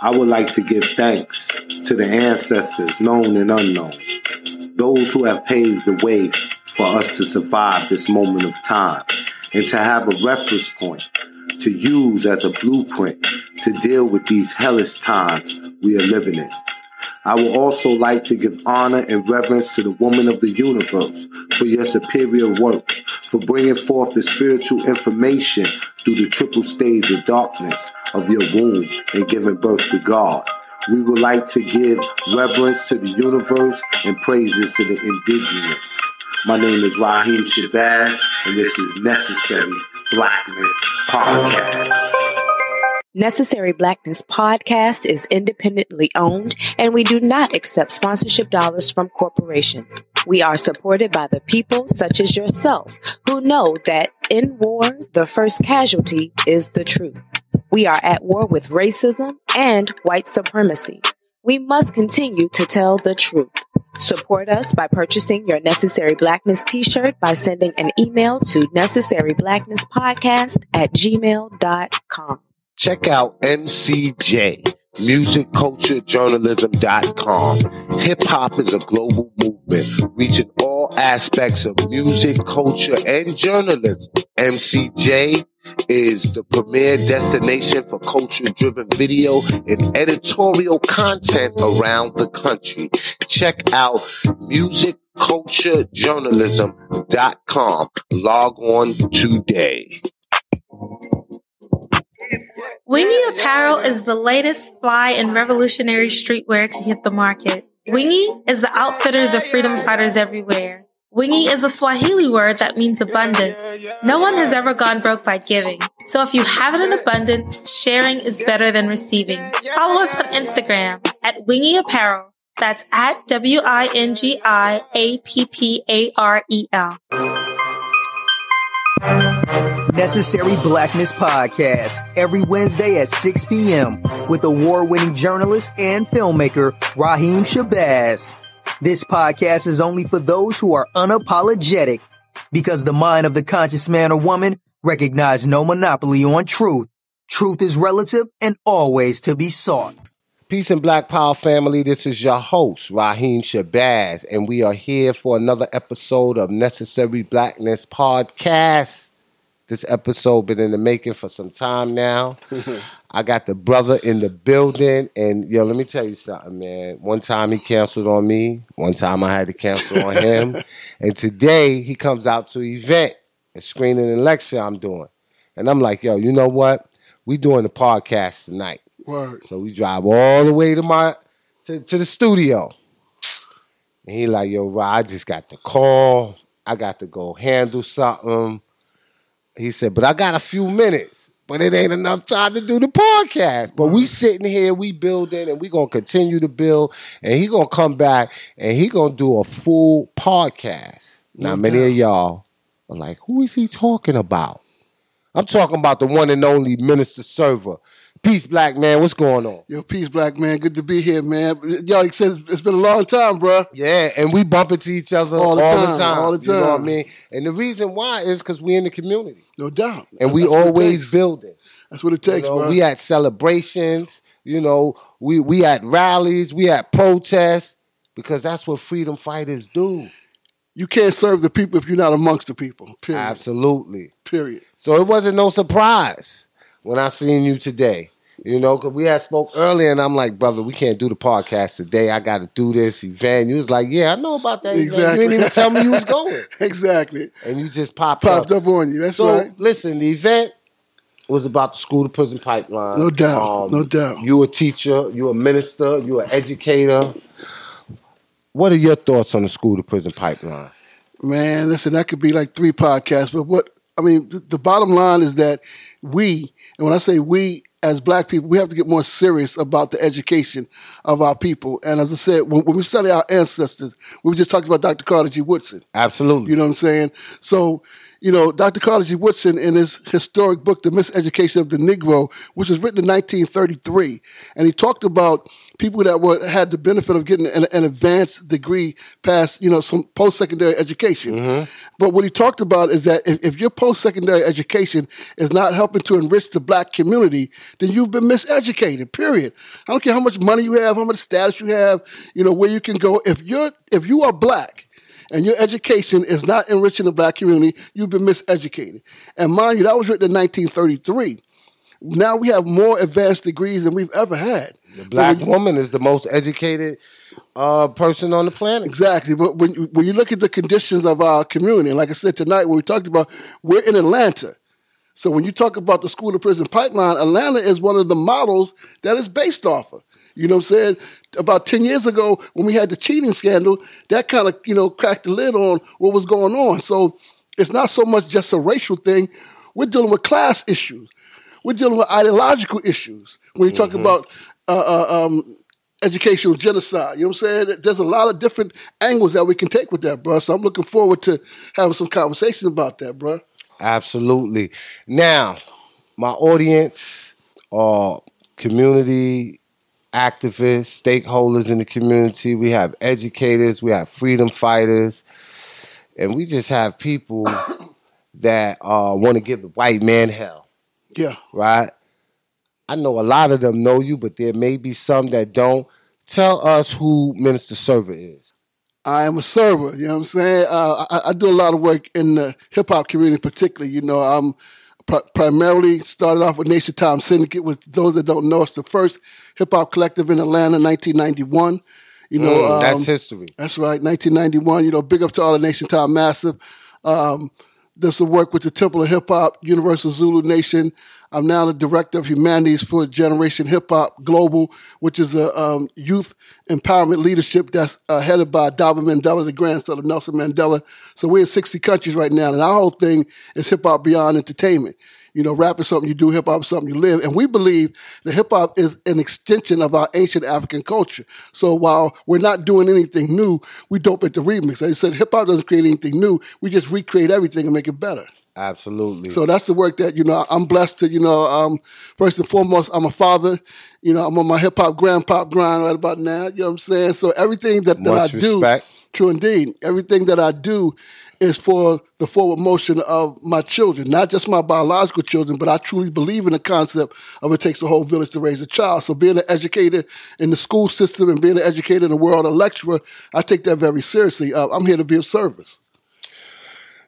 I would like to give thanks to the ancestors, known and unknown, those who have paved the way for us to survive this moment of time and to have a reference point to use as a blueprint to deal with these hellish times we are living in. I would also like to give honor and reverence to the woman of the universe for your superior work, for bringing forth the spiritual information through the triple stage of darkness of your womb and giving birth to God. We would like to give reverence to the universe and praises to the indigenous. My name is Raheem Shabazz, and this is Necessary Blackness Podcast. Necessary Blackness Podcast is independently owned, and we do not accept sponsorship dollars from corporations. We are supported by the people such as yourself who know that in war, the first casualty is the truth. We are at war with racism and white supremacy. We must continue to tell the truth. Support us by purchasing your Necessary Blackness t-shirt by sending an email to necessaryblacknesspodcast at gmail.com. Check out MCJ, musicculturejournalism.com. Hip hop is a global movement reaching all aspects of music, culture, and journalism. MCJ is the premier destination for culture driven video and editorial content around the country. Check out musicculturejournalism.com. Log on today. Wingi Apparel is the latest fly and revolutionary streetwear to hit the market. Wingi is the outfitters of freedom fighters everywhere. Wingi is a Swahili word that means abundance. No one has ever gone broke by giving. So if you have it in abundance, sharing is better than receiving. Follow us on Instagram at Wingi Apparel. That's at W-I-N-G-I-A-P-P-A-R-E-L. Necessary Blackness Podcast every Wednesday at 6 p.m. with award winning journalist and filmmaker Raheem Shabazz. This podcast is only for those who are unapologetic because the mind of the conscious man or woman recognize no monopoly on truth. Truth is relative and always to be sought. Peace and Black Power family. This is your host, Raheem Shabazz, and we are here for another episode of Necessary Blackness Podcast. This episode been in the making for some time now. I got the brother in the building, and yo, let me tell you something, man. One time he canceled on me. One time I had to cancel on him, and today he comes out to an event, a screening and lecture I'm doing, and I'm like, yo, you know what? We doing the podcast tonight. Word. So we drive all the way to my to, to the studio. And he like, yo, Rod, I just got the call. I got to go handle something. He said, but I got a few minutes. But it ain't enough time to do the podcast. But we sitting here, we building, and we gonna continue to build. And he gonna come back and he gonna do a full podcast. Now, many of y'all are like, who is he talking about? I'm talking about the one and only Minister Server. Peace, black man. What's going on? Yo, peace, black man. Good to be here, man. Yo, it's been a long time, bro. Yeah, and we bump into each other All all the the time, time. all the time. You know what I mean? And the reason why is because we in the community. No doubt. And we That's it always building. That's what it You takes, know, bro. we at celebrations, you know, we we at rallies, we at protests, because that's what freedom fighters do. you can't serve the people if you're not amongst the people. Period. Absolutely. Period. So it wasn't no surprise when I seen you today. You know, because we had spoke earlier, and I'm like, brother, we can't do the podcast today. I got to do this event. You was like, yeah, I know about that. event. You didn't even tell me you was going, Exactly. and you just popped, Popped up. up on you. That's So right. listen, the event was about the school to prison pipeline. No doubt. Um, no doubt. You a teacher, you a minister, you an educator. What are your thoughts on the school to prison pipeline? Man, listen, that could be like three podcasts. But what I mean, the bottom line is that we, and when I say we as black people, we have to get more serious about the education of our people. And as I said, when, when we study our ancestors, we just talked about Dr. Carter G. Woodson. Absolutely. You know what I'm saying? So you know, Dr. Carter G. Woodson in his historic book, The Miseducation of the Negro, which was written in 1933, and he talked about people that were had the benefit of getting an, an advanced degree past, you know, some post-secondary education. Mm-hmm. But what he talked about is that if, if your post-secondary education is not helping to enrich the black community, then you've been miseducated. Period. I don't care how much money you have, how much status you have, you know, where you can go. If you're if you are black and your education is not enriching the black community, you've been miseducated. And mind you, that was written in 1933. Now we have more advanced degrees than we've ever had. The black woman is the most educated uh, person on the planet. Exactly. But when, when you look at the conditions of our community, and like I said tonight, when we talked about, we're in Atlanta. So when you talk about the school to prison pipeline, Atlanta is one of the models that is based off of. You know what I'm saying? About 10 years ago, when we had the cheating scandal, that kind of, you know, cracked the lid on what was going on. So it's not so much just a racial thing. We're dealing with class issues. We're dealing with ideological issues. When you talk Mm-hmm. about uh, uh, um, educational genocide, you know what I'm saying? There's a lot of different angles that we can take with that, bro. So I'm looking forward to having some conversations about that, bro. Absolutely. Now, my audience are community activists, stakeholders in the community. We have educators, we have freedom fighters, and we just have people that uh, want to give the white man hell, Yeah. right? I know a lot of them know you, but there may be some that don't. Tell us who Minister Server is. I am a server. You know what I'm saying? Uh, I, I do a lot of work in the hip hop community, particularly. You know, I'm pri- primarily started off with Nation Time Syndicate. With those that don't know, it's the first hip hop collective in Atlanta, 1991. You know, Mm, that's um, history. that's right, 1991. You know, big up to all the Nation Time Massive. Um, there's some work with the Temple of Hip Hop, Universal Zulu Nation. I'm now the director of humanities for Generation Hip Hop Global, which is a um, youth empowerment leadership that's uh, headed by Dalvin Mandela, the grandson of Nelson Mandela. So we're in 60 countries right now, and our whole thing is hip hop beyond entertainment. You know, rap is something you do, hip hop is something you live. And we believe that hip hop is an extension of our ancient African culture. So while we're not doing anything new, we dope at the remix. Like I said, hip hop doesn't create anything new. We just recreate everything and make it better. Absolutely. So that's the work that, you know, I'm blessed to, you know, um, first and foremost, I'm a father. You know, I'm on my hip hop grandpa grind right about now. You know what I'm saying? So everything that, that Much I do, respect. true indeed, everything that I do is for the forward motion of my children, not just my biological children, but I truly believe in the concept of it takes a whole village to raise a child. So being an educator in the school system and being an educator in the world, a lecturer, I take that very seriously. Uh, I'm here to be of service.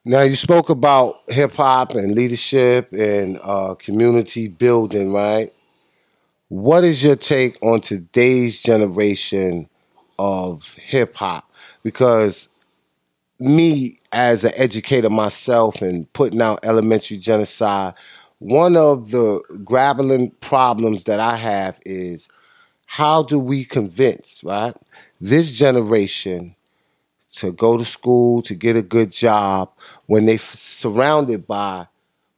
Now you spoke about hip hop and leadership and uh, community building, right? What is your take on today's generation of hip hop? Because me, as an educator myself and putting out elementary genocide, one of the grappling problems that I have is how do we convince, right, this generation to go to school, to get a good job, when they f- surrounded by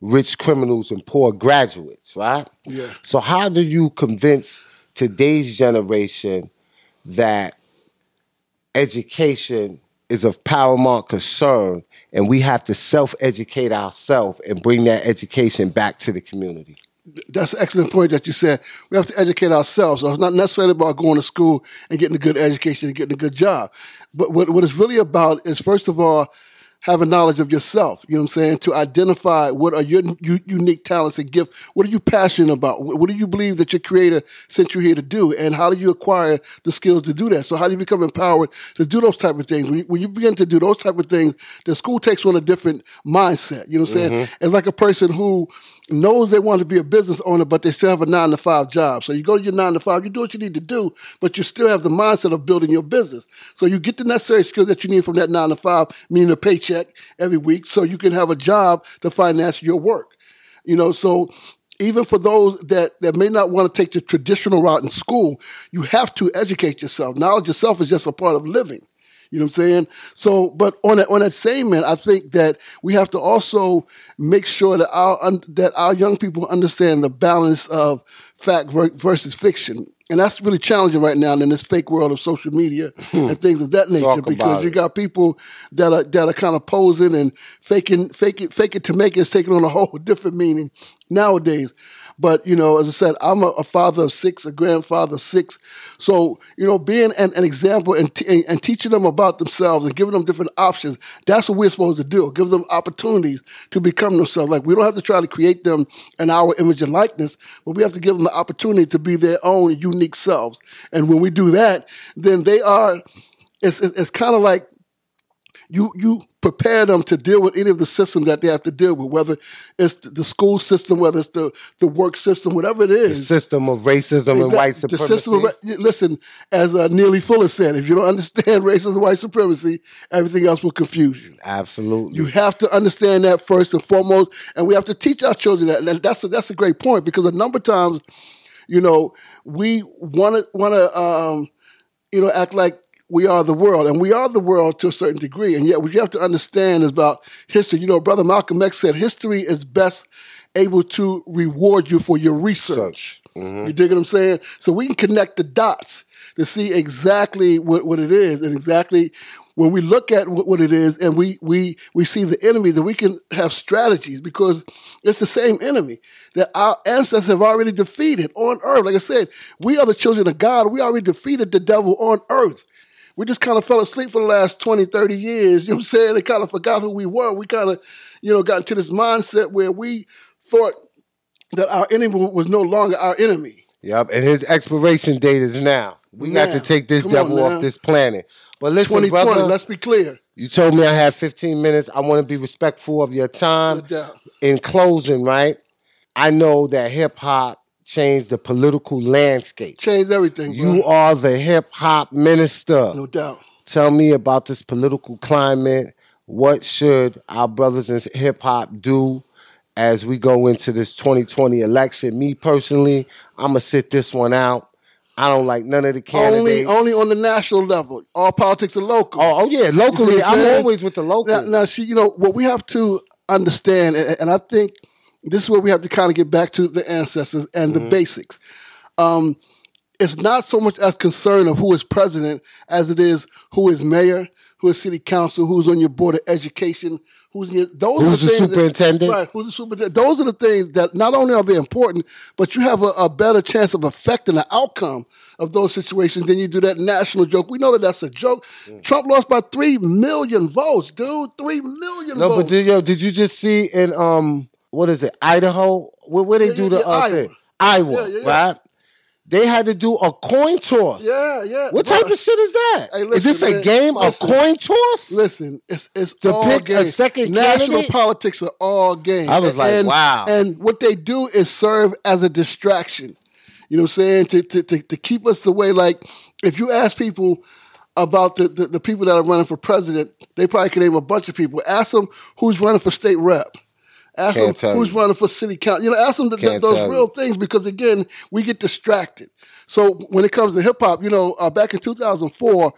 rich criminals and poor graduates, right? Yeah. So how do you convince today's generation that education is of paramount concern and we have to self-educate ourselves and bring that education back to the community? That's an excellent point that you said. We have to educate ourselves. So it's not necessarily about going to school and getting a good education and getting a good job. But what, what it's really about is, first of all, having knowledge of yourself. You know what I'm saying? To identify what are your u- unique talents and gifts. What are you passionate about? What, do you believe that your creator sent you here to do? And how do you acquire the skills to do that? So how do you become empowered to do those type of things? When you, when you begin to do those type of things, the school takes on a different mindset. You know what I'm saying? Mm-hmm. It's like a person who knows they want to be a business owner, but they still have a nine to five job. So you go to your nine to five, you do what you need to do, but you still have the mindset of building your business. So you get the necessary skills that you need from that nine to five, meaning a paycheck every week, so you can have a job to finance your work. You know, so even for those that, that may not want to take the traditional route in school, you have to educate yourself. Knowledge yourself is just a part of living. You know what I'm saying? So, but on that on that same end, I think that we have to also make sure that our un, that our young people understand the balance of fact versus fiction. And that's really challenging right now in this fake world of social media and things of that nature Hmm. Talk because you got people that are that are kind of posing and faking faking fake it to make it is taking on a whole different meaning nowadays. But you know, as I said, I'm a, a father of six, a grandfather of six. So you know, being an, an example and, t- and teaching them about themselves and giving them different options. That's what we're supposed to do. Give them opportunities to become themselves. Like we don't have to try to create them in our image and likeness, but we have to give them the opportunity to be their own unique selves. And when we do that, then they are. It's it's, it's kind of like you you prepare them to deal with any of the systems that they have to deal with, whether it's the, the school system, whether it's the, the work system, whatever it is. The system of racism and Exact- white the supremacy. system of listen, as uh, Neely Fuller said, if you don't understand racism and white supremacy, everything else will confuse you. Absolutely. You have to understand that first and foremost, and we have to teach our children that. And that's a, that's a great point because a number of times, you know, we want to want to um, you know act like we are the world, and we are the world to a certain degree. And yet, what you have to understand is about history. You know, Brother Malcolm X said, "History is best able to reward you for your research." Mm-hmm. You dig what I'm saying? So we can connect the dots to see exactly what, what it is, and exactly when we look at what, what it is, and we we we see the enemy, that we can have strategies because it's the same enemy that our ancestors have already defeated on earth. Like I said, we are the children of God. We already defeated the devil on earth. We just kind of fell asleep for the last 20, 30 years. You know what I'm saying? They kind of forgot who we were. We kind of, you know, got into this mindset where we thought that our enemy was no longer our enemy. Yep, and his expiration date is now. We got Now. to take this Come devil off this planet. But listen, 2020, brother, let's be clear. you told me I had 15 minutes. I want to be respectful of your No time. doubt. In closing, right? I know that hip hop changed the political landscape. Change everything, bro. You are the hip hop minister. no doubt. Tell me about this political climate. What should our brothers in hip hop do as we go into this 2020 election? Me personally, I'm gonna sit this one out. I don't like none of the candidates. only only on the national level. All politics are local. oh, oh yeah, locally. I'm I'm saying? always with the local. Now, now, see, you know what we have to understand, and, and I think this is where we have to kind of get back to the ancestors and Mm-hmm. the basics. Um, it's not so much as concern of who is president as it is who is mayor, who is city council, who's on your board of education, who's your, those are Who's the things that- superintendent? right? Who's the superintendent? Those are the things that not only are they important, but you have a, a better chance of affecting the outcome of those situations than you do that national joke. We know that that's a joke. Mm. Trump lost by three million votes, dude. Three million no, but votes. did, yo, did you just see in um what is it Idaho? Where, where they Yeah, do the uh, Iowa. Iowa, right? They had to do a coin toss. yeah, yeah. What Bro, type of shit is that? Hey, is this a man, game? listen. a coin toss? Listen, it's it's To all pick a game. second National candidate? politics are all game. I was like, and, wow. And what they do is serve as a distraction. You know what I'm saying? To to to, to keep us away. Like if you ask people about the, the, the people that are running for president, they probably can name a bunch of people. Ask them who's running for state rep. Ask Can't them who's you. running for city council. You know, ask them th- th- those real things because again, we get distracted. So when it comes to hip hop, you know, uh, back in 2004,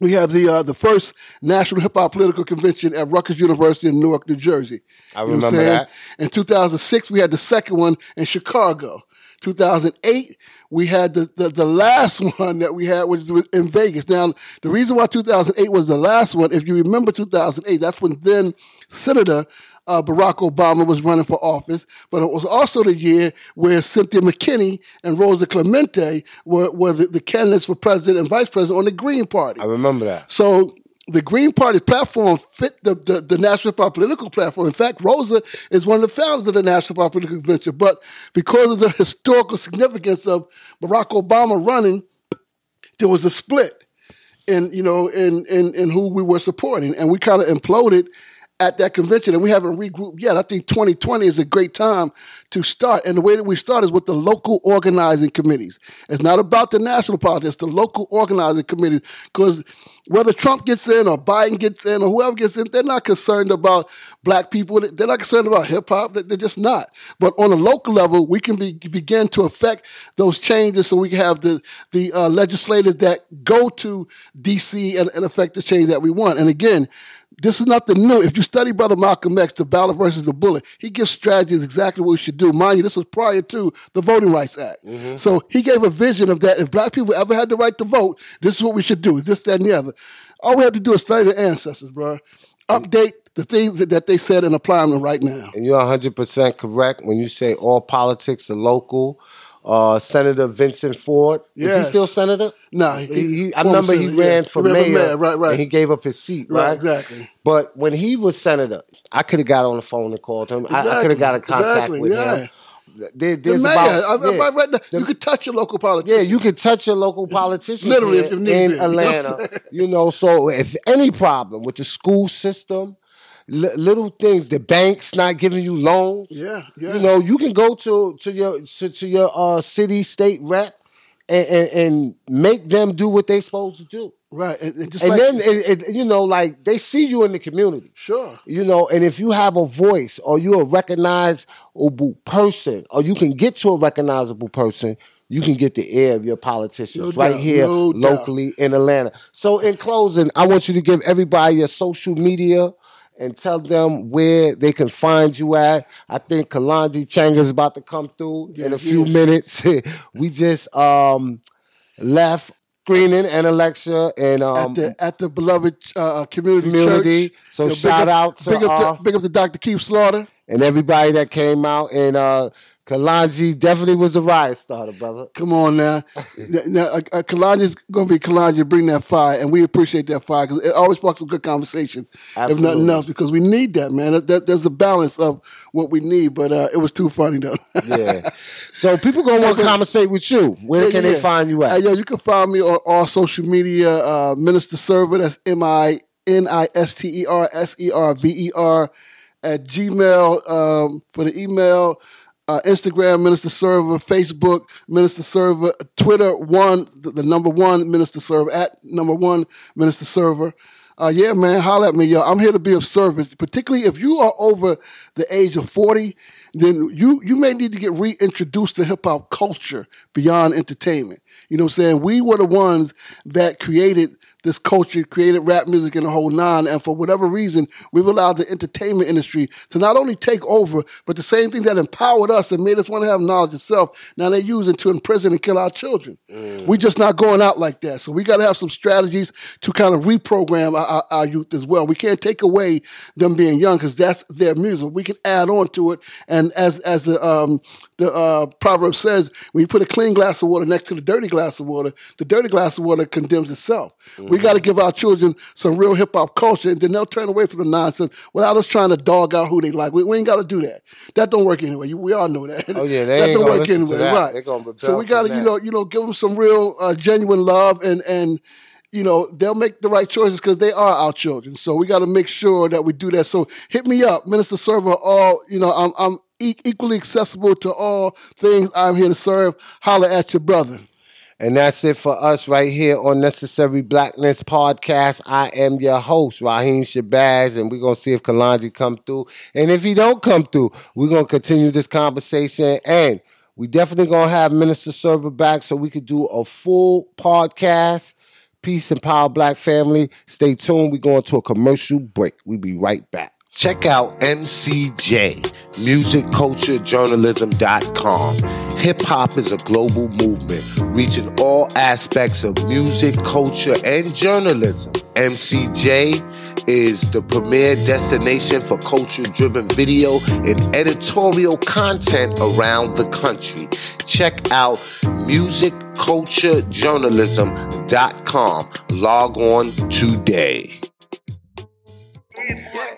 we had the uh, the first national hip hop political convention at Rutgers University in Newark, New Jersey. I You know remember that. In 2006, we had the second one in Chicago. 2008, we had the, the, the last one that we had was in Vegas. Now, the reason why 2008 was the last one, if you remember 2008, that's when then Senator uh, Barack Obama was running for office, but it was also the year where Cynthia McKinney and Rosa Clemente were, were the, the candidates for president and vice president on the Green Party. I remember that. So the Green Party platform fit the, the, the National Party political platform. In fact, Rosa is one of the founders of the National Party political convention. But because of the historical significance of Barack Obama running, there was a split in you know in in, in who we were supporting, and we kind of imploded at that convention, and we haven't regrouped yet. I think 2020 is a great time to start, and the way that we start is with the local organizing committees. It's not about the national politics; the local organizing committees. Because whether Trump gets in or Biden gets in or whoever gets in, they're not concerned about black people. They're not concerned about hip hop. They're just not. But on a local level, we can be, begin to affect those changes, so we can have the the uh, legislators that go to DC and, and affect the change that we want. And again this is nothing new. If you study Brother Malcolm X, The Ballot versus the Bullet, he gives strategies exactly what we should do. Mind you, this was prior to the Voting Rights Act. Mm-hmm. So he gave a vision of that. If black people ever had the right to vote, this is what we should do. This, that, and the other. All we have to do is study the ancestors, bro. Update the things that they said and apply them right now. And you're 100% correct when you say all politics are local uh, Senator Vincent Fort. Yes. Is he still senator? No, he, he, I remember senator, he ran yeah. for he mayor, mayor, right? Right. And he gave up his seat, right? right? Exactly. But when he was senator, I could have got on the phone and called him. Exactly. I, I could have got in contact exactly. with yeah. him. There, the mayor. About, I, yeah. I read that. you could touch your local politician. Yeah, you could touch your local politician. Literally, if you need in Atlanta. You know, so if any problem with the school system, little things. The banks not giving you loans. Yeah, yeah. You know, you can go to to your to, to your uh, city state rep and, and, and, make them do what they're supposed to do. Right, and, and, and like, then it, it, you know, like they see you in the community. Sure, you know, and if you have a voice or you're a recognizable person, or you can get to a recognizable person, you can get the ear of your politicians no right doubt, here no locally doubt. in Atlanta. So, in closing, I want you to give everybody your social media and tell them where they can find you at. I think Kalonji Changa is about to come through yeah, in a few yeah. minutes. we just um, left screening and a lecture and um, at the at the beloved uh, community, community. Church. So know, shout big out to big up, uh, to big up to Dr. Keith Slaughter and everybody that came out and uh, Kalonji definitely was a riot starter, brother. Come on now. now uh, uh Kalonji's going to be Kalonji bring that fire, and we appreciate that fire because it always sparks a good conversation, Absolutely. if nothing else, because we need that, man. That, that, there's a balance of what we need, but uh, it was too funny, though. yeah. So people going to want to conversate with you. Where yeah, can yeah. they find you at? Uh, yeah, you can find me on all social media, uh, Minister Server, that's M I N I S T E R S E R V E R, at Gmail um, for the email uh, Instagram Minister Server, Facebook Minister Server, Twitter one the, the, number one Minister Server at number one Minister Server. Uh, yeah, man, holler at me, yo. I'm here to be of service, particularly if you are over the age of 40 then you you may need to get reintroduced to hip hop culture beyond entertainment. You know what I'm saying? We were the ones that created this culture, created rap music and the whole nine. And for whatever reason, we've allowed the entertainment industry to not only take over, but the same thing that empowered us and made us want to have knowledge itself, now they're using to imprison and kill our children. Mm. We're just not going out like that. So we got to have some strategies to kind of reprogram our, our, our youth as well. We can't take away them being young because that's their music. We can add on to it. And as as the, um, the uh, proverb says, when you put a clean glass of water next to the dirty glass of water, the dirty glass of water condemns itself. Mm. We got to give our children some real hip hop culture, and then they'll turn away from the nonsense without us trying to dog out who they like. We, we ain't got to do that. That don't work anyway. We all know that. Oh yeah, that don't work anyway. Right. So we got to you know you know give them some real uh, genuine love and and you know they'll make the right choices because they are our children. So we got to make sure that we do that. So hit me up, Minister Server. All you know, I'm I'm equally accessible to all things. I'm here to serve. Holler at your brother. And that's it for us right here on Necessary Blackness Podcast. I am your host, Raheem Shabazz, and we're gonna see if Kalonji come through. And if he don't come through, we're gonna continue this conversation. And we definitely gonna have Minister Server back so we could do a full podcast. Peace and power, black family. Stay tuned. We're going to a commercial break. We'll be right back. Check out MCJ, musicculturejournalism.com. Hip hop is a global movement reaching all aspects of music, culture, and journalism. MCJ is the premier destination for culture driven video and editorial content around the country. Check out musicculturejournalism.com. Log on today.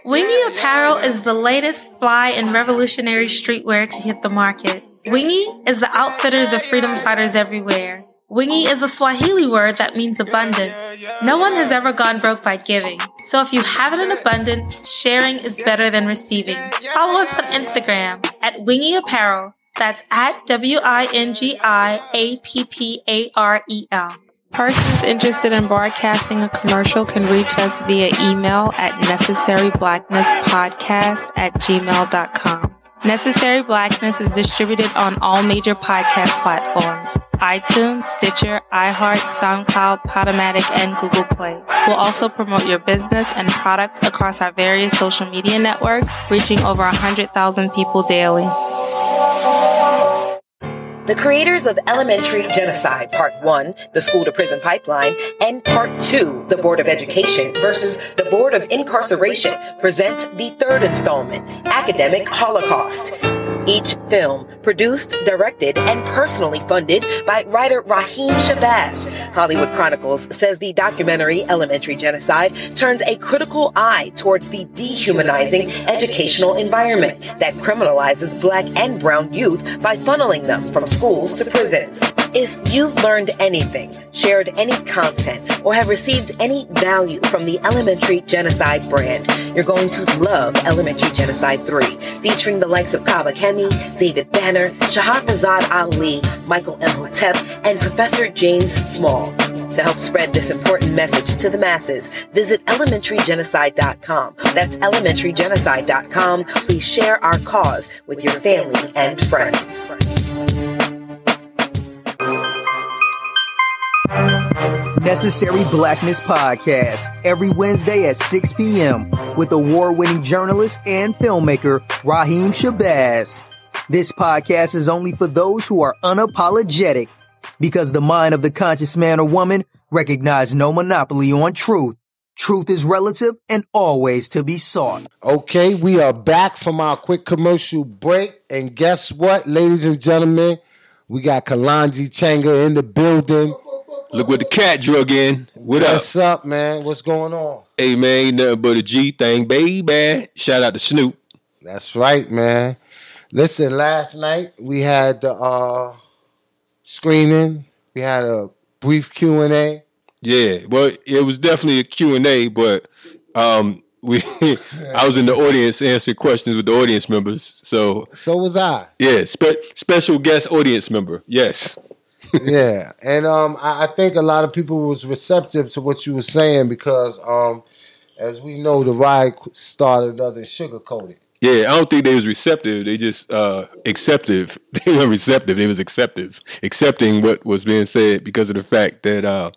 Wingi Apparel is the latest fly and revolutionary streetwear to hit the market. Wingi is the outfitters of freedom fighters everywhere. Wingi is a Swahili word that means abundance. No one has ever gone broke by giving. So if you have it in abundance, sharing is better than receiving. Follow us on Instagram at Wingi Apparel. That's at W I N G I A P P A R E L. Persons interested in broadcasting a commercial can reach us via email at necessaryblacknesspodcast at gmail.com. Necessary Blackness is distributed on all major podcast platforms iTunes, Stitcher, iHeart, SoundCloud, Podomatic, and Google Play. We'll also promote your business and product across our various social media networks, reaching over 100,000 people daily. The creators of Elementary Genocide Part 1, The School to Prison Pipeline, and Part 2, The Board of Education versus the Board of Incarceration present the third installment, Academic Holocaust. Each film produced, directed, and personally funded by writer Raheem Shabazz. Hollywood Chronicles says the documentary Elementary Genocide turns a critical eye towards the dehumanizing educational environment that criminalizes black and brown youth by funneling them from schools to prisons. If you've learned anything, shared any content, or have received any value from the Elementary Genocide brand, you're going to love Elementary Genocide 3, featuring the likes of Kaba David Banner, Shahrazad Ali, Michael Imhotep, and Professor James Small. To help spread this important message to the masses, visit elementarygenocide.com. That's elementarygenocide.com. Please share our cause with your family and friends. Necessary Blackness Podcast every Wednesday at 6 p.m. with award winning journalist and filmmaker Raheem Shabazz. This podcast is only for those who are unapologetic because the mind of the conscious man or woman recognize no monopoly on truth. Truth is relative and always to be sought. Okay, we are back from our quick commercial break. And guess what, ladies and gentlemen? We got Kalonji Changa in the building. Look what the cat drug in. What up? What's up, man? What's going on? Hey man, ain't nothing but a G thing, baby. Shout out to Snoop. That's right, man. Listen, last night we had the uh, screening. We had a brief Q and A. Yeah, well, it was definitely a Q and A, but um, we I was in the audience answering questions with the audience members. So So was I. yeah, spe- special guest audience member. Yes. Yeah, and um, I, I think a lot of people was receptive to what you were saying because, um, as we know, the ride starter doesn't sugarcoat it. Yeah, I don't think they was receptive. They just uh acceptive. They weren't receptive. They was acceptive, accepting what was being said because of the fact that uh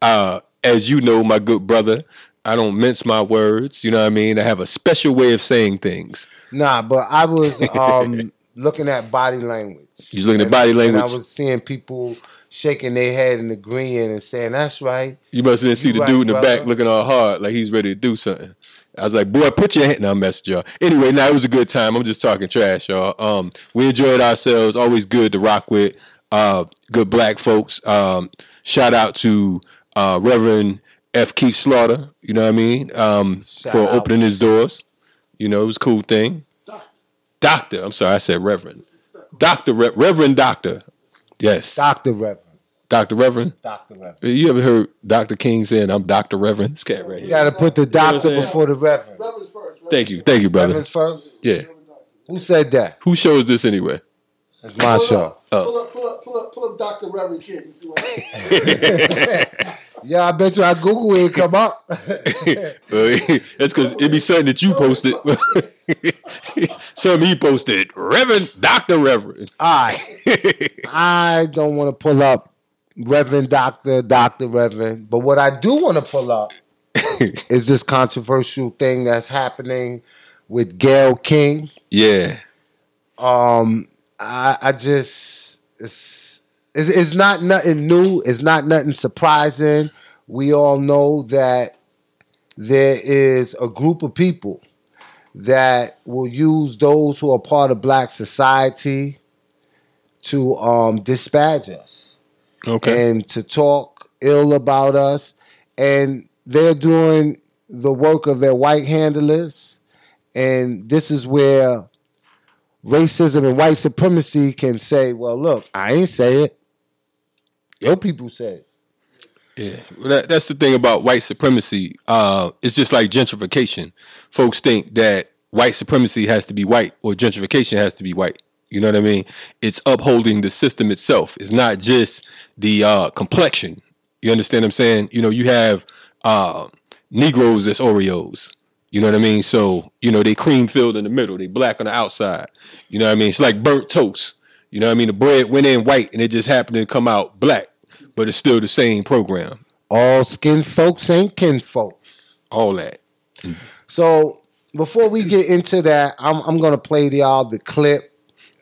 uh as you know, my good brother, I don't mince my words. You know what I mean? I have a special way of saying things. Nah, but I was um looking at body language. Was looking at body And language. I was seeing people shaking their head and agreeing and saying, "That's right." You must have see the right, dude in the brother. back looking all hard, like he's ready to do something. I was like, boy, put your hand. Now, message y'all. Anyway, now it was a good time. I'm just talking trash, y'all. Um, we enjoyed ourselves. Always good to rock with. Uh, good black folks. Um, shout out to uh, Reverend F. Keith Slaughter. You know what I mean? Um, for opening his doors. You know, it was a cool thing. Doctor. I'm sorry, I said Reverend. Doctor, Re- Reverend Doctor. Yes, Doctor Reverend, Doctor Reverend. Doctor Reverend. You ever heard Dr. King saying, I'm Dr. Reverend? This cat right You here. got to put the know what I'm doctor before the Reverend. Reverend's first. Thank you. Thank you, brother. Reverend first. Yeah. Who said that? Who shows this anyway? It's my Pull show. up, Oh. pull up, pull up, pull up, pull up, Dr. Reverend King. and see what happens. Yeah, I bet you I Google it come up. That's because it'd be something that you posted. something he posted. Reverend, Dr. Reverend. I I don't want to pull up Reverend Doctor, Doctor Reverend, but what I do want to pull up is this controversial thing that's happening with Gayle King. Yeah. Um, I, I just it's, it's it's not nothing new. It's not nothing surprising. We all know that there is a group of people that will use those who are part of Black society to um, dispatch us Okay. and to talk ill about us. And they're doing the work of their white handlers. And this is where racism and white supremacy can say, well, look, I ain't say it. Your people said. Yeah, well, that, that's the thing about white supremacy. Uh, it's just like gentrification. Folks think that white supremacy has to be white or gentrification has to be white. You know what I mean? It's upholding the system itself. It's not just the uh, complexion. You understand what I'm saying? You know, you have uh, Negroes as Oreos. You know what I mean? So, you know, they cream filled in the middle, they black on the outside. You know what I mean? It's like burnt toast. You know what I mean? The bread went in white and it just happened to come out black, but it's still the same program. All skin folks ain't kin folks. All that. So before we get into that, I'm I'm gonna play y'all the clip.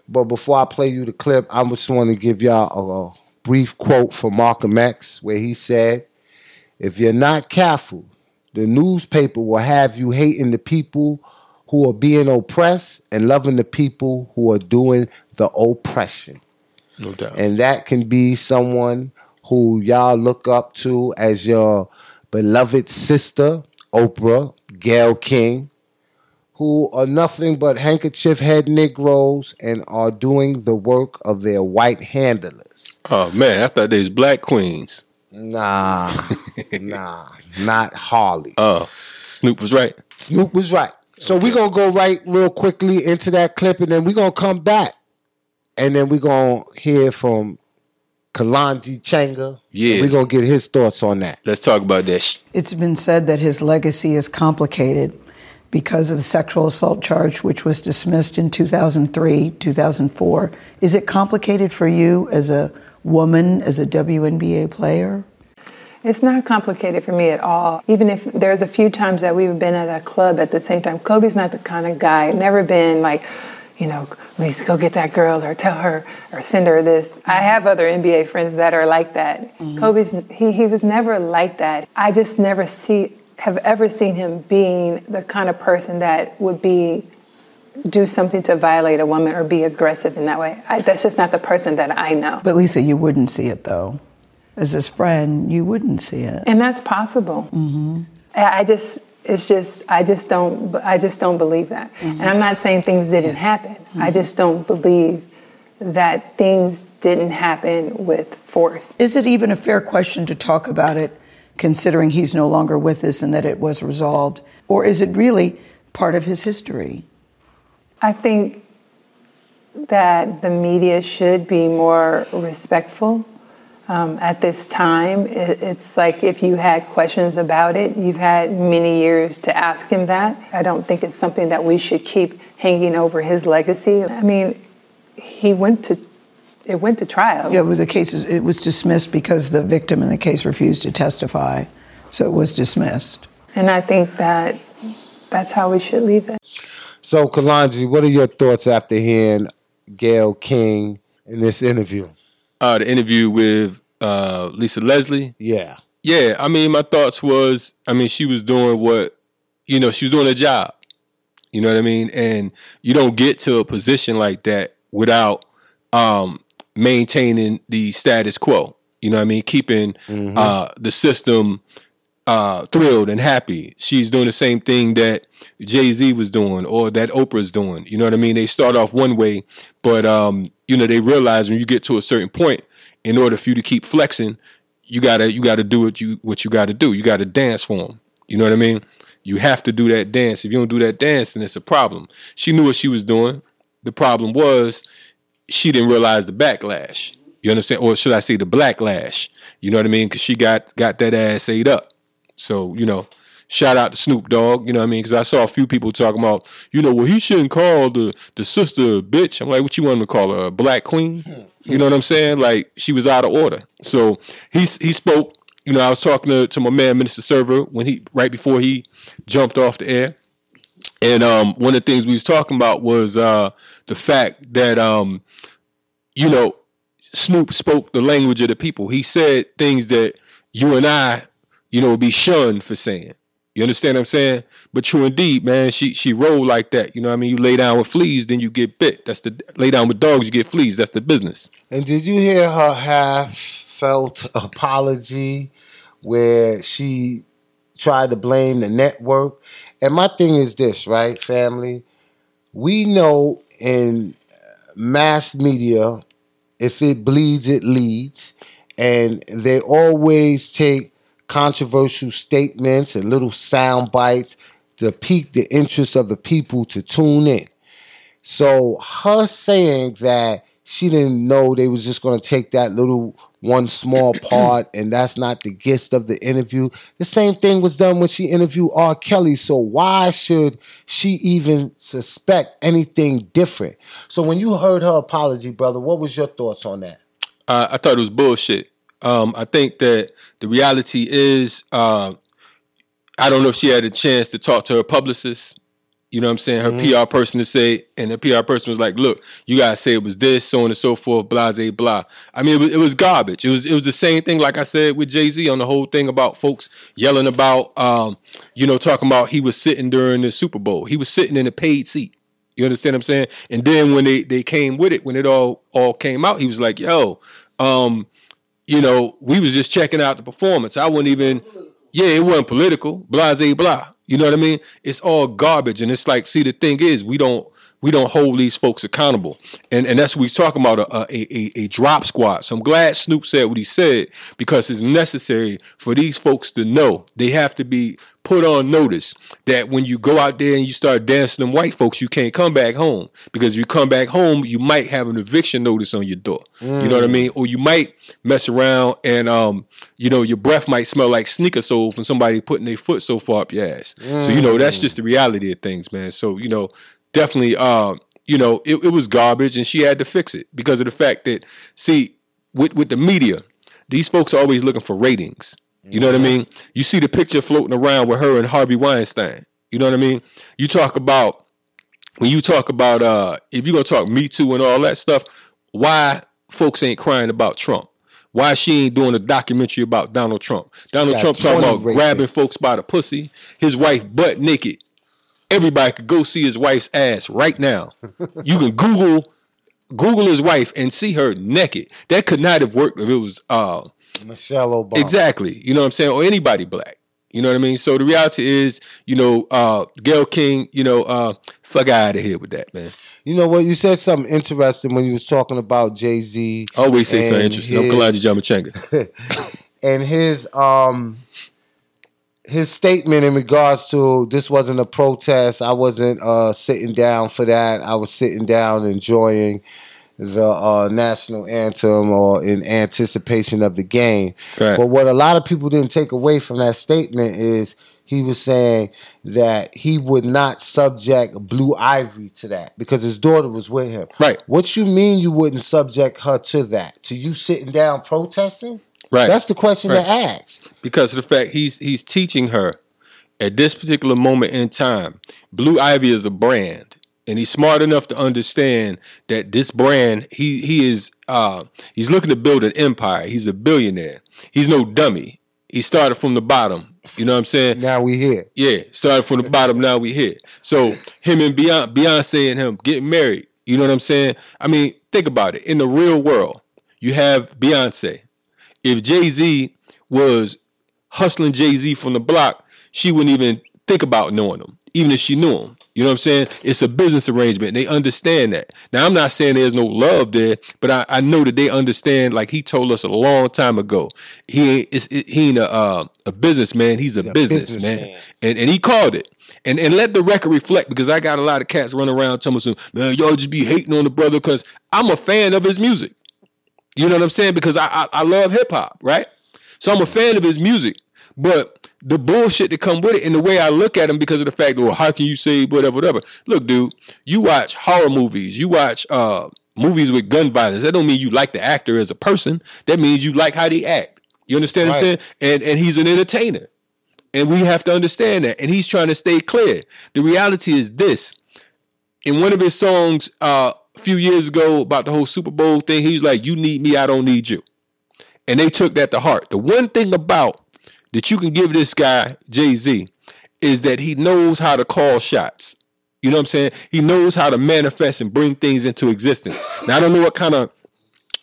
But before I play you the clip, I just want to give y'all a, a brief quote from Malcolm X where he said, If you're not careful, the newspaper will have you hating the people who are being oppressed and loving the people who are doing the oppression. No doubt. And that can be someone who y'all look up to as your beloved sister, Oprah, Gayle King, who are nothing but handkerchief head Negroes and are doing the work of their white handlers. oh man, I thought they was black queens. Nah, nah, not Harley. Oh, Snoop was right. Snoop was right. So we're gonna go right real quickly into that clip, and then we're gonna come back, and then we're gonna hear from Kalonji Changa. Yeah. we're gonna get his thoughts on that. Let's talk about that. It's been said that his legacy is complicated because of a sexual assault charge, which was dismissed in 2003, 2004. Is it complicated for you as a woman, as a WNBA player? It's not complicated for me at all. Even if there's a few times that we've been at a club at the same time. Kobe's not the kind of guy, never been like, you know, Lisa, go get that girl or tell her or send her this. I have other NBA friends that are like that. Mm-hmm. Kobe's, he, he was never like that. I just never see, have ever seen him being the kind of person that would be, do something to violate a woman or be aggressive in that way. I, that's just not the person that I know. But Lisa, you wouldn't see it though. As his friend, you wouldn't see it. and that's possible. Mm-hmm. I I just, it's just, I just don't, I just don't believe that. And I'm not saying things didn't happen. I mm-hmm. just don't believe that things didn't happen with force. Is it even a fair question to talk about it, considering he's no longer with us and that it was resolved? Or is it really part of his history? I think that the media should be more respectful. Um, at this time, it, it's like if you had questions about it, you've had many years to ask him that. I don't think it's something that we should keep hanging over his legacy. I mean, he went to it went to trial. Yeah, well, the case is, it was dismissed because the victim in the case refused to testify, so it was dismissed. And I think that that's how we should leave it. So, Kalonji, what are your thoughts after hearing Gayle King in this interview? Uh, the interview with uh, Lisa Leslie. Yeah. Yeah, I mean, my thoughts was, I mean, she was doing what, you know, she was doing a job. You know what I mean? And you don't get to a position like that without um, maintaining the status quo. You know what I mean? Keeping uh, the system uh, thrilled and happy. She's doing the same thing that Jay Z was doing or that Oprah's doing. You know what I mean? They start off one way, but um, you know they realize when you get to a certain point, in order for you to keep flexing, you gotta you gotta do what you what you gotta do. You gotta dance for them. You know what I mean? You have to do that dance. If you don't do that dance, then it's a problem. She knew what she was doing. The problem was she didn't realize the backlash. You understand? Or should I say the blacklash? You know what I mean? Because she got got that ass ate up. So you know, shout out to Snoop Dogg. You know what I mean? Because I saw a few people talking about, you know, well he shouldn't call the the sister a bitch. I'm like, what you want him to call her? A black queen? You know what I'm saying? Like she was out of order. So he he spoke. You know, I was talking to, to my man Minister Server when he right before he jumped off the air. And um, one of the things we was talking about was uh, the fact that um, you know Snoop spoke the language of the people. He said things that you and I, you know, be shunned for saying. You understand what I'm saying? But true indeed, man. She she rolled like that. You know what I mean? You lay down with fleas, then you get bit. That's the lay down with dogs, you get fleas. That's the business. And did you hear her half felt apology where she tried to blame the network? And my thing is this, right, family? We know in mass media, if it bleeds, it leads. And they always take controversial statements and little sound bites to pique the interest of the people to tune in. So her saying that she didn't know they was just going to take that little one small part, and that's not the gist of the interview. The same thing was done when she interviewed R. Kelly. So why should she even suspect anything different? So when you heard her apology, brother, what was your thoughts on that? Uh, I thought it was bullshit. Um, I think that the reality is, uh, I don't know if she had a chance to talk to her publicist. You know what I'm saying? Her Mm-hmm. PR person to say, and the PR person was like, "Look, you gotta say it was this, so on and so forth, blah, blah, blah." I mean, it was, it was garbage. It was it was the same thing, like I said with Jay Z on the whole thing about folks yelling about, um, you know, talking about he was sitting during the Super Bowl. He was sitting in a paid seat. You understand what I'm saying? And then when they they came with it, when it all all came out, he was like, "Yo, um, you know, we was just checking out the performance. I wouldn't even, yeah, it wasn't political, blah, blah, blah. You know what I mean? It's all garbage, and it's like, see, the thing is, we don't we don't hold these folks accountable, and and that's what he's talking about a a, a a drop squad. So I'm glad Snoop said what he said because it's necessary for these folks to know they have to be put on notice that when you go out there and you start dancing them white folks, you can't come back home because if you come back home, you might have an eviction notice on your door. You know what I mean? Or you might mess around and um, you know, your breath might smell like sneaker sole from somebody putting their foot so far up your ass. So you know, that's just the reality of things, man. So you know, definitely, um, you know, it, it was garbage, and she had to fix it because of the fact that, see, with with the media, these folks are always looking for ratings. You know what I mean? You see the picture floating around with her and Harvey Weinstein. You know what I mean? You talk about when you talk about uh if you're gonna talk Me Too and all that stuff, why folks ain't crying about Trump? Why she ain't doing a documentary about Donald Trump? Donald Trump talking about grabbing folks by the pussy, his wife butt naked. Everybody could go see his wife's ass right now. You can Google Google his wife and see her naked. That could not have worked if it was uh Michelle Obama. Exactly. You know what I'm saying? Or anybody black. You know what I mean? So the reality is, you know, uh Gayle King, you know, uh fuck out of here with that, man. You know what? You said something interesting when you was talking about Jay Z. Always say something interesting. I'm Kalonji Jama Changa. and his um his statement in regards to this wasn't a protest. I wasn't uh sitting down for that. I was sitting down enjoying the uh, national anthem or in anticipation of the game. Right. But what a lot of people didn't take away from that statement is he was saying that he would not subject Blue Ivy to that because his daughter was with him. Right. What you mean you wouldn't subject her to that? To you sitting down protesting? Right. That's the question Right. to ask. because of the fact he's he's teaching her at this particular moment in time. Blue Ivy is a brand, and he's smart enough to understand that this brand he he is uh he's looking to build an empire. He's a billionaire. He's no dummy. He started from the bottom. You know what I'm saying? Now we here. Yeah, started from the bottom. Now we here. So him and Beyonce, Beyonce and him getting married. You know what I'm saying? I mean, think about it. In the real world, you have Beyonce. If Jay Z was hustling Jay Z from the block, she wouldn't even think about knowing him, even if she knew him. You know what I'm saying? It's a business arrangement. They understand that. Now, I'm not saying there's no love there, but I, I know that they understand. Like he told us a long time ago, he ain't it, he ain't a uh, a businessman. He's a, a businessman, businessman. and and he called it. And and let the record reflect because I got a lot of cats running around telling me, man, y'all just be hating on the brother because I'm a fan of his music. You know what I'm saying? Because I I, I love hip hop, right? So I'm a fan of his music, but the bullshit that come with it and the way I look at him because of the fact well, how can you say whatever, whatever? Look, dude, you watch horror movies, you watch uh movies with gun violence. That don't mean you like the actor as a person. That means you like how they act. You understand what I'm saying? And and he's an entertainer. And we have to understand that. And he's trying to stay clear. The reality is this. In one of his songs uh, a few years ago about the whole Super Bowl thing, he's like, You need me, I don't need you. And they took that to heart. The one thing about that you can give this guy, Jay Z, is that he knows how to call shots. You know what I'm saying? He knows how to manifest and bring things into existence. Now, I don't know what kind of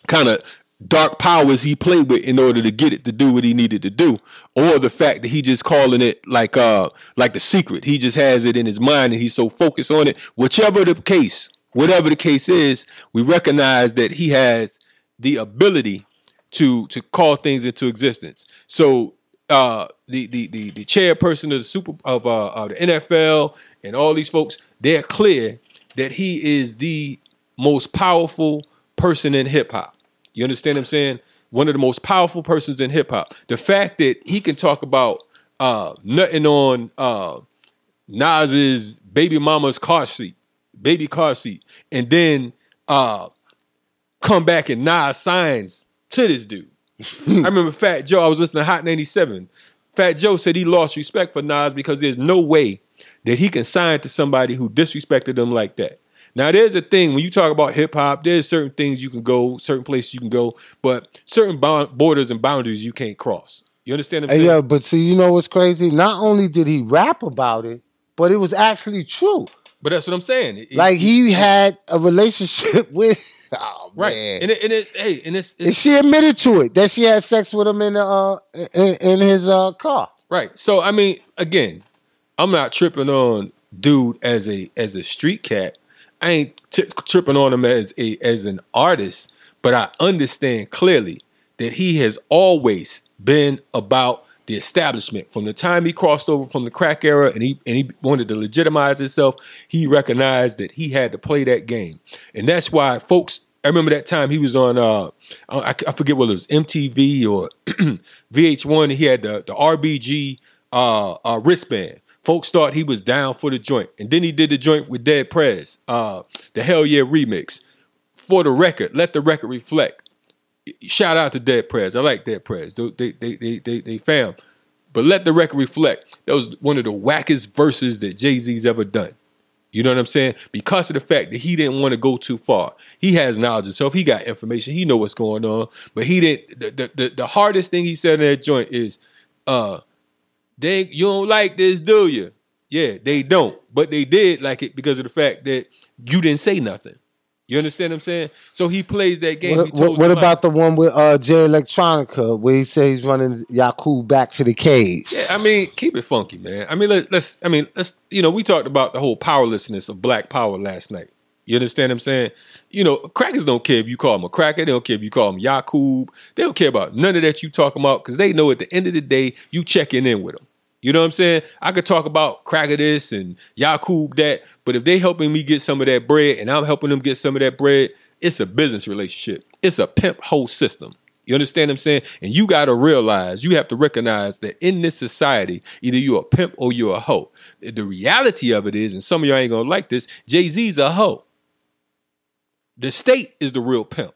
kind of dark powers he played with in order to get it to do what he needed to do or the fact that he just calling it like uh like the secret he just has it in his mind and he's so focused on it whichever the case whatever the case is we recognize that he has the ability to to call things into existence so uh the the the, the chairperson of the super of uh the NFL and all these folks they're clear that he is the most powerful person in hip hop you understand what I'm saying? one of the most powerful persons in hip hop. The fact that he can talk about uh, nutting on uh, Nas's baby mama's car seat, baby car seat, and then uh, come back and Nas signs to this dude. I remember Fat Joe. I was listening to Hot 97. Fat Joe said he lost respect for Nas because there's no way that he can sign to somebody who disrespected him like that. Now, there's a thing when you talk about hip hop, there's certain things you can go, certain places you can go, but certain bo- borders and boundaries you can't cross. You understand what I'm saying? yeah, but see, you know what's crazy? Not only did he rap about it, but it was actually true. But that's what I'm saying. It- Like he had a relationship with. Oh right, man. and, it, and it's hey, and it's, And it's she admitted to it that she had sex with him in the uh in, in his uh car. Right. So I mean, again, I'm not tripping on dude as a as a street cat. I ain't t- tripping on him as a as an artist, but I understand clearly that he has always been about the establishment. From the time he crossed over from the crack era and he and he wanted to legitimize himself he recognized that he had to play that game. And that's why folks I remember that time he was on uh I, I forget what it was MTV or VH1 he had the the RBG uh, uh wristband. Folks thought he was down for the joint. And then he did the joint with Dead Prez uh the Hell Yeah remix. For the record let the record reflect shout out to Dead Prez. I like Dead Prez. They they they they they. But let the record reflect. That was one of the wackest verses that Jay Z's ever done. You know what I'm saying? Because of the fact that he didn't want to go too far. He has knowledge himself. He got information. He know what's going on. But he didn't. The the, the, the hardest thing he said in that joint is, uh, they you don't like this, do you? Yeah, they don't. But they did like it because of the fact that you didn't say nothing. You understand what I'm saying? So he plays that game. What, what, what about the one with uh Jay Electronica where he says he's running Yakub back to the cage? Yeah, I mean, keep it funky, man. I mean, let, let's. I mean, let's. You know, we talked about the whole powerlessness of Black Power last night. You understand what I'm saying? You know, crackers don't care if you call them a cracker. They don't care if you call them Yakub. They don't care about none of that you talking about because they know at the end of the day you checking in with them. You know what I'm saying? I could talk about cracker this and Yakub that, but if they helping me get some of that bread and I'm helping them get some of that bread, it's a business relationship. It's a pimp whole system. You understand what I'm saying? And you got to realize, you have to recognize that in this society, either you're a pimp or you're a hoe. The reality of it is, and some of y'all ain't gonna like this, Jay Z's a hoe. The state is the real pimp.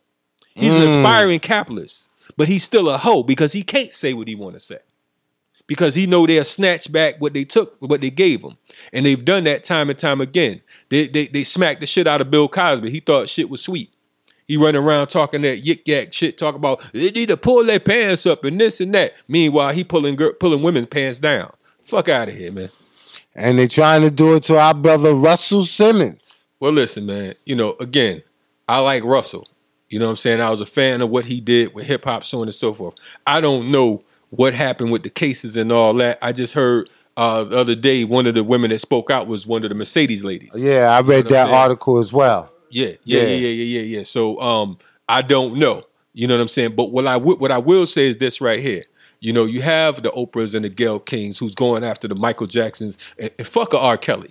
He's an Mm. aspiring capitalist, but he's still a hoe because he can't say what he want to say. Because he know they'll snatch back what they took, what they gave him, and they've done that time and time again. They they they smacked the shit out of Bill Cosby. He thought shit was sweet. He running around talking that yik yak shit, talking about they need to pull their pants up and this and that. Meanwhile, he pulling pulling women's pants down. Fuck out of here, man. And they trying to do it to our brother Russell Simmons. Well, listen, man. You know, again, I like Russell. You know what I'm saying? I was a fan of what he did with hip hop, so on and so forth. I don't know what happened with the cases and all that. I just heard uh, the other day one of the women that spoke out was one of the Mercedes ladies. Yeah, I read what I'm that article as well. Yeah, yeah, Yeah. yeah, yeah, yeah, yeah. So um, I don't know. You know what I'm saying? But what I what I will say is this right here. You know, you have the Oprahs and the Gayle Kings who's going after the Michael Jacksons and, and fuck a R. Kelly.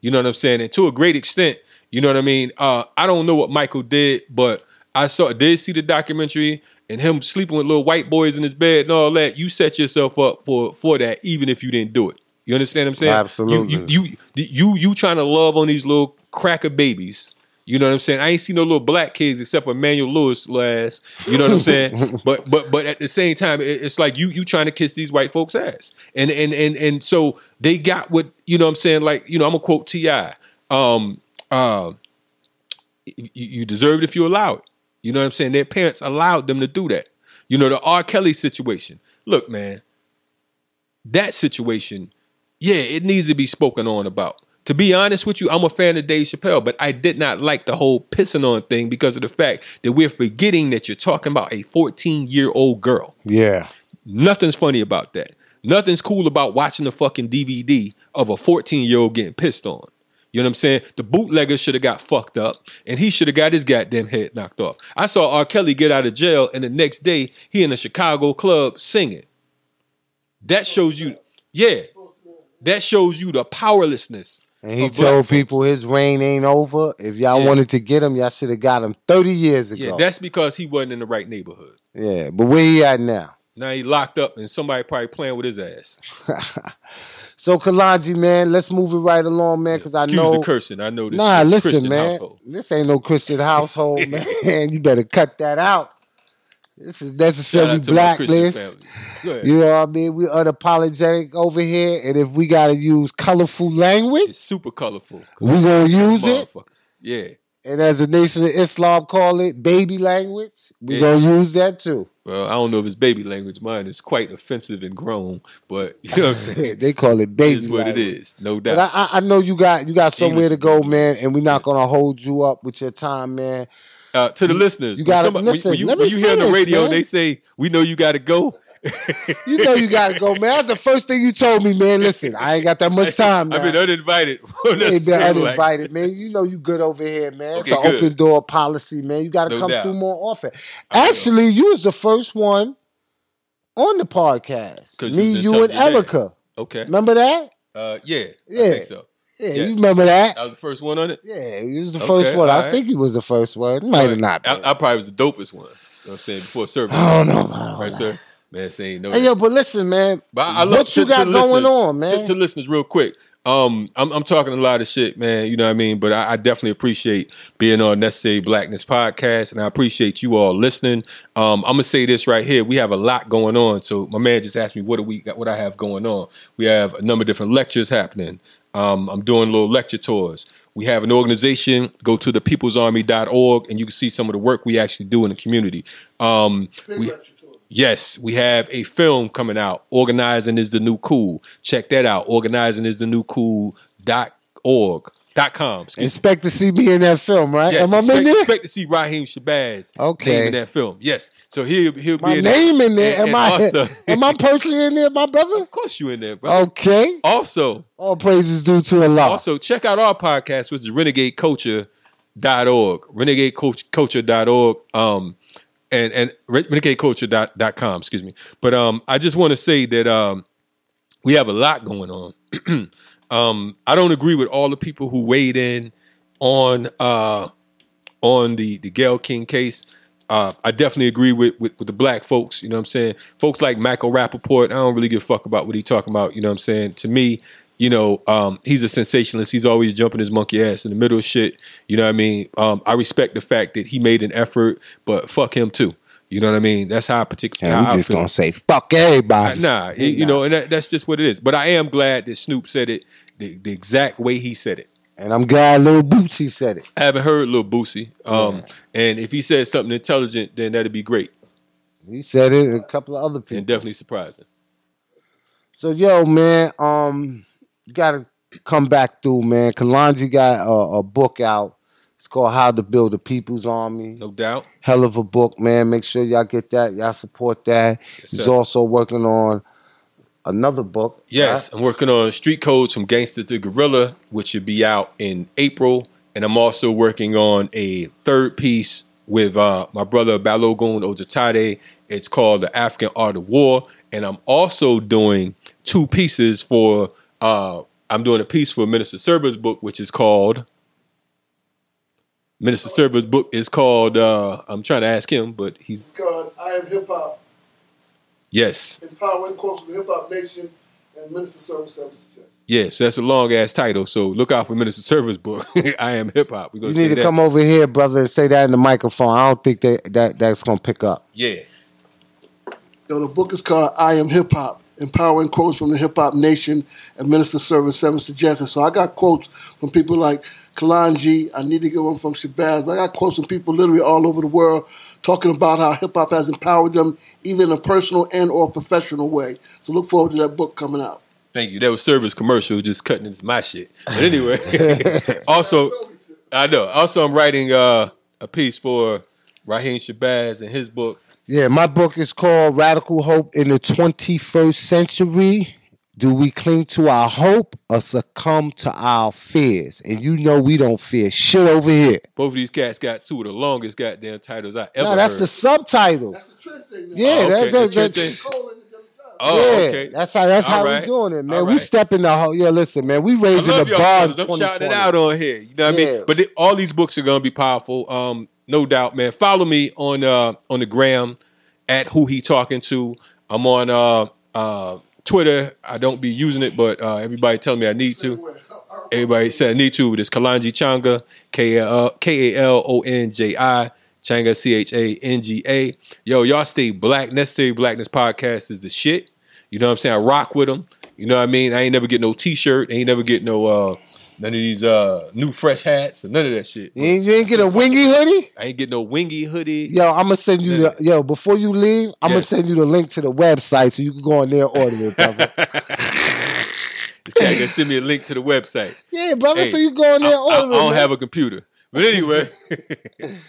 You know what I'm saying? And to a great extent, you know what I mean? Uh, I don't know what Michael did, but I saw did see the documentary and him sleeping with little white boys in his bed and all that. You set yourself up for for that, even if you didn't do it. You understand what I'm saying? Absolutely. You you you you, you trying to love on these little cracker babies. You know what I'm saying? I ain't seen no little black kids except for Manuel Lewis last. You know what I'm saying? but but but at the same time, it's like you you trying to kiss these white folks' ass. And and and and so they got what you know what I'm saying, like, you know, I'm gonna quote T.I. Um uh you, you deserve it if you allow it. You know what I'm saying? Their parents allowed them to do that. You know, the R. Kelly situation. Look, man, that situation, yeah, it needs to be spoken on about. To be honest with you, I'm a fan of Dave Chappelle, but I did not like the whole pissing on thing because of the fact that we're forgetting that you're talking about a 14 year old girl. Yeah. Nothing's funny about that. Nothing's cool about watching the fucking DVD of a 14 year old getting pissed on. You know what I'm saying? The bootlegger should have got fucked up and he should have got his goddamn head knocked off. I saw R. Kelly get out of jail and the next day he in a Chicago club singing. That shows you, yeah, that shows you the powerlessness And he told folks. people his reign ain't over. If y'all Yeah. wanted to get him, y'all should have got him 30 years ago. Yeah, that's because he wasn't in the right neighborhood. Yeah, but where he at now? Now he locked up, and somebody probably playing with his ass. So Kalonji, man, let's move it right along, man, because I Excuse know. the cursing. I know this. Nah, listen, Christian man. household. This ain't no Christian household, man. You better cut that out. This is necessary out to my Christian blacklist. family. Go ahead. You know what I mean? We unapologetic over here, and if we gotta use colorful language, It's super colorful. we gonna use it. Yeah. And as the Nation of Islam call it, baby language, we Yeah. gonna use that too. Well, I don't know if it's baby language. Mine is quite offensive and grown, but you know what I'm saying. they call it It baby is what language. it is, no doubt. I, I, I know you got you got somewhere English to go, man, and we're not gonna hold you up with your time, man. Uh, to the listeners, you when gotta- somebody- when- listen, when you, when you hear on the radio, man. they say, "We know you got to go." You know you gotta go, man. That's the first thing you told me, man. Listen, I ain't got that much time. I've been uninvited. Ain't been uninvited, man. You know you good over here, man. Okay, it's an good. open door policy, man. You got to No come doubt. through more often. I. Actually, you was the first one on the podcast. Me, you and. Erica. Okay. Remember that? Uh, yeah. I Yeah. think so. Yeah, Yes. you remember that? I was the first one on it. Yeah, you was the Okay, first one. I think he was the first one. He might have not. I, Been. I probably was the dopest one. You know what I'm saying before service. I don't know Right, that. sir. Man, saying no. Hey, yo, but listen, man. But I, I love what you to- got to going listeners- on, man? To, to listeners, real quick. Um, I'm, I'm talking a lot of shit, man. You know what I mean. But I, I definitely appreciate being on Necessary Blackness podcast, and I appreciate you all listening. Um, I'm gonna say this right here: we have a lot going on. So my man just asked me what do we got, what I have going on. We have a number of different lectures happening. Um, I'm doing little lecture tours. We have an organization. Go to thepeoplesarmy.org, and you can see some of the work we actually do in the community. Um, we, Yes, we have a film coming out. Organizing is the new cool. Check that out. Organizing is the new cool dot org dot com. Excuse me. Expect to see me in that film, right? Yes, Am I expect, in there? expect to see Raheem Shabazz Okay. in that film. Yes, so he'll he'll My be in name in there. And- Am and I? am I personally in there, my brother? of course, you in there, bro. Okay. Also, All praises due to Allah. also check out our podcast, which is renegadeculture.org. Renegadeculture.org. Um, and and renegadeculture.com, excuse me. But um, I just want to say that um, we have a lot going on. um, I don't agree with all the people who weighed in on uh, on the the Gayle King case. Uh, I definitely agree with, with with the black folks. You know what I'm saying? Folks like Michael Rappaport, I don't really give a fuck about what he talking about. You know what I'm saying? To me, you know, um, he's a sensationalist. He's always jumping his monkey ass in the middle of shit. You know what I mean? Um, I respect the fact that he made an effort, but fuck him too. You know what I mean? That's how I particularly. Yeah, how we I just gonna say fuck everybody. Nah, you know, and that, that's just what it is. But I am glad that Snoop said it the, the exact way he said it. And I'm glad Lil Boosie said it. I haven't heard Lil Boosie. Um, and if he says something intelligent, then that'd be great He said it. and A couple of other people. and definitely surprising. So yo, man, um, you gotta come back through, man. Kalonji got a, a book out. It's called How to Build a People's Army. No doubt. Hell of a book, man. Make sure y'all get that. Y'all support that. Yes, He's sir. also working on another book. Yes, I'm working on Street Codes from Gangster to Guerrilla, which should be out in April. And I'm also working on a third piece with uh, my brother Balogun Ojetade. It's called The African Art of War. And I'm also doing two pieces for, uh, I'm doing a piece for Minister Server's book, which is called, Minister Server's book is called, uh, I'm trying to ask him, but he's, God, I am hip hop, yes. empowering quotes from Hip Hop Nation and Minister Service Services. Yes, that's a long ass title. So look out for Minister Server's book. I am hip hop. We're You need to that. come over here, brother, and say that in the microphone. I don't think that, that that's gonna pick up. Yeah. Yo, the book is called I Am Hip Hop, empowering quotes from the Hip Hop Nation and Minister Service Seven Suggested. So I got quotes from people like Kalonji. I need to get one from Shabazz. But I got quotes from people literally all over the world talking about how hip hop has empowered them, either in a personal and or professional way. So look forward to that book coming out. Thank you. That was service commercial, just cutting into my shit. But anyway, also, I know. Also, I'm writing uh, a piece for Raheem Shabazz and his book. Yeah, my book is called Radical Hope in the 21st Century. Do we cling to our hope or succumb to our fears? And you know we don't fear shit over here. Both of these cats got two of the longest goddamn titles I ever No, that's heard. the subtitle. That's the trend thing now. Yeah, Oh, okay, that's, that's, the trend that's- thing. Colin and the other time. Oh, yeah, okay. that's how that's All how right. we doing it, man. All we right. stepping the whole. Yeah, listen, man. We raising the bar. fellas. I'm shouting it out on here. You know what I Yeah. mean? But th- all these books are gonna be powerful. Um, no doubt, man. Follow me on uh on the gram at who he talking to. I'm on uh uh Twitter. I don't be using it, but uh everybody telling me I need to. Everybody said I need to. It's Kalonji Changa, K A L O N J I. Changa C H A N G A. Yo, y'all stay black. Necessary Blackness podcast is the shit. You know what I'm saying? I rock with them. You know what I mean? I ain't never get no t-shirt. Ain't never get no uh none of these uh new fresh hats or none of that shit. You ain't, you ain't get a Wingi hoodie. I ain't get no Wingi hoodie. Yo, I'm gonna send you the yo before you leave. I'm gonna send you the link to the website so you can go on there and order it, brother. This guy gonna send me a link to the website. yeah, brother. Hey, so you go on there I, and order I- I it. don't man. have a computer. But anyway,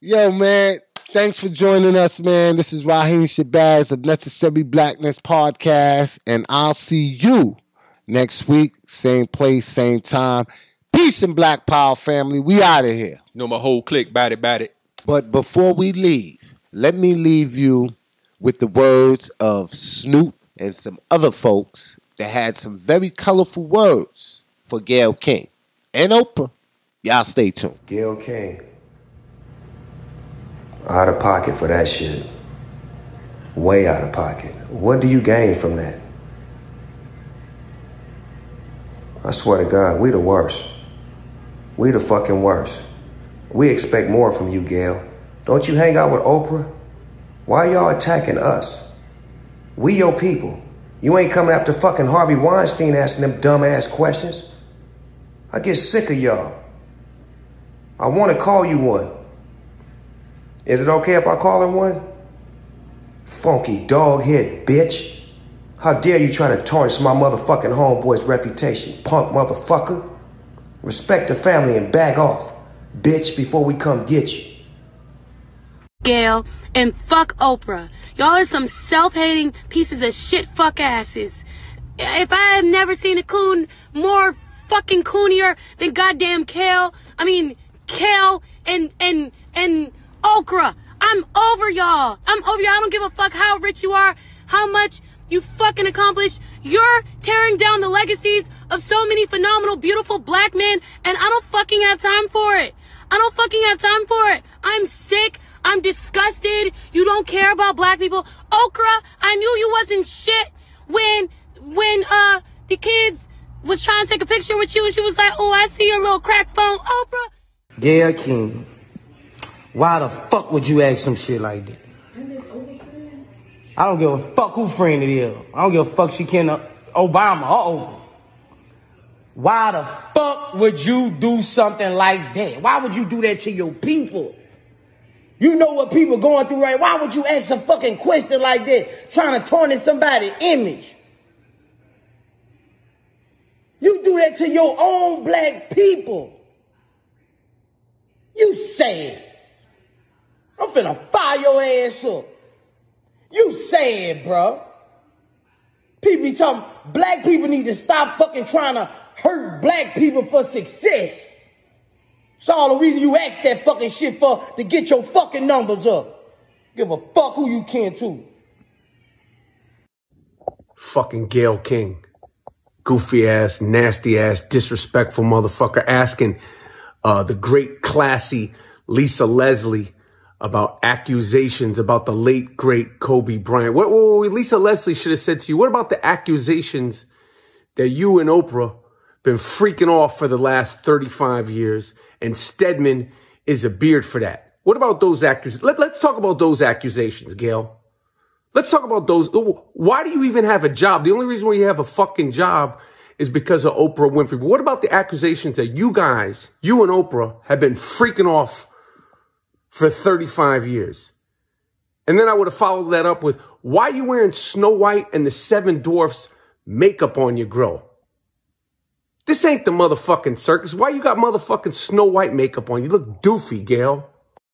Yo, man, thanks for joining us, man. This is Raheem Shabazz of Necessary Blackness Podcast, and I'll see you next week, same place, same time. Peace and Black Power family. We out of here. you know my whole clique, bat it, bat it. But before we leave, let me leave you with the words of Snoop and some other folks that had some very colorful words for Gayle King and Oprah. Y'all stay tuned. Gayle King. Out of pocket for that shit. Way out of pocket. What do you gain from that? I swear to God, we the worst. We the fucking worst. We expect more from you, Gayle. Don't you hang out with Oprah? Why y'all attacking us? We your people. You ain't coming after fucking Harvey Weinstein asking them dumbass questions. I get sick of y'all. I want to call you one. Is it okay if I call him one? Funky dog head bitch. How dare you try to tarnish my motherfucking homeboy's reputation, punk motherfucker? Respect the family and back off, bitch, before we come get you. Gayle, and fuck Oprah. Y'all are some self-hating pieces of shit fuck asses. If I have never seen a coon more fucking coonier than goddamn Kale, I mean Kale and and and Okra. I'm over y'all. I'm over y'all. I don't give a fuck how rich you are, how much you fucking accomplished. You're tearing down the legacies of so many phenomenal, beautiful black men, and I don't fucking have time for it. I don't fucking have time for it. I'm sick. I'm disgusted. You don't care about black people. Okra, I knew you wasn't shit when when uh the kids was trying to take a picture with you and she was like, Oh, I see your little crack phone. Oprah, Gayle King, why the fuck would you ask some shit like that? I don't give a fuck who friend it is. I don't give a fuck she can uh, Obama Oprah. Why the fuck would you do something like that? Why would you do that to your people? You know what people going through right? Why would you ask a fucking question like that, trying to tarnish somebody's image? You do that to your own black people. You sad. I'm finna fire your ass up. You sad, bro. People be talking, black people need to stop fucking trying to hurt black people for success. It's all the reason you ask that fucking shit for, to get your fucking numbers up. Give a fuck who you can to. Fucking Gayle King. Goofy ass, nasty ass, disrespectful motherfucker asking uh, the great, classy Lisa Leslie about accusations about the late, great Kobe Bryant. What, what, Lisa Leslie should have said to you, what about the accusations that you and Oprah been freaking off for the last 35 years and Stedman is a beard for that? What about those accusations? Let, let's talk about those accusations, Gayle. Let's talk about those. Why do you even have a job? The only reason why you have a fucking job is because of Oprah Winfrey. But what about the accusations that you guys, you and Oprah, have been freaking off for 35 years? And then I would have followed that up with, why are you wearing Snow White and the Seven Dwarfs makeup on your grill? This ain't the motherfucking circus. Why you got motherfucking Snow White makeup on? You look doofy, Gayle.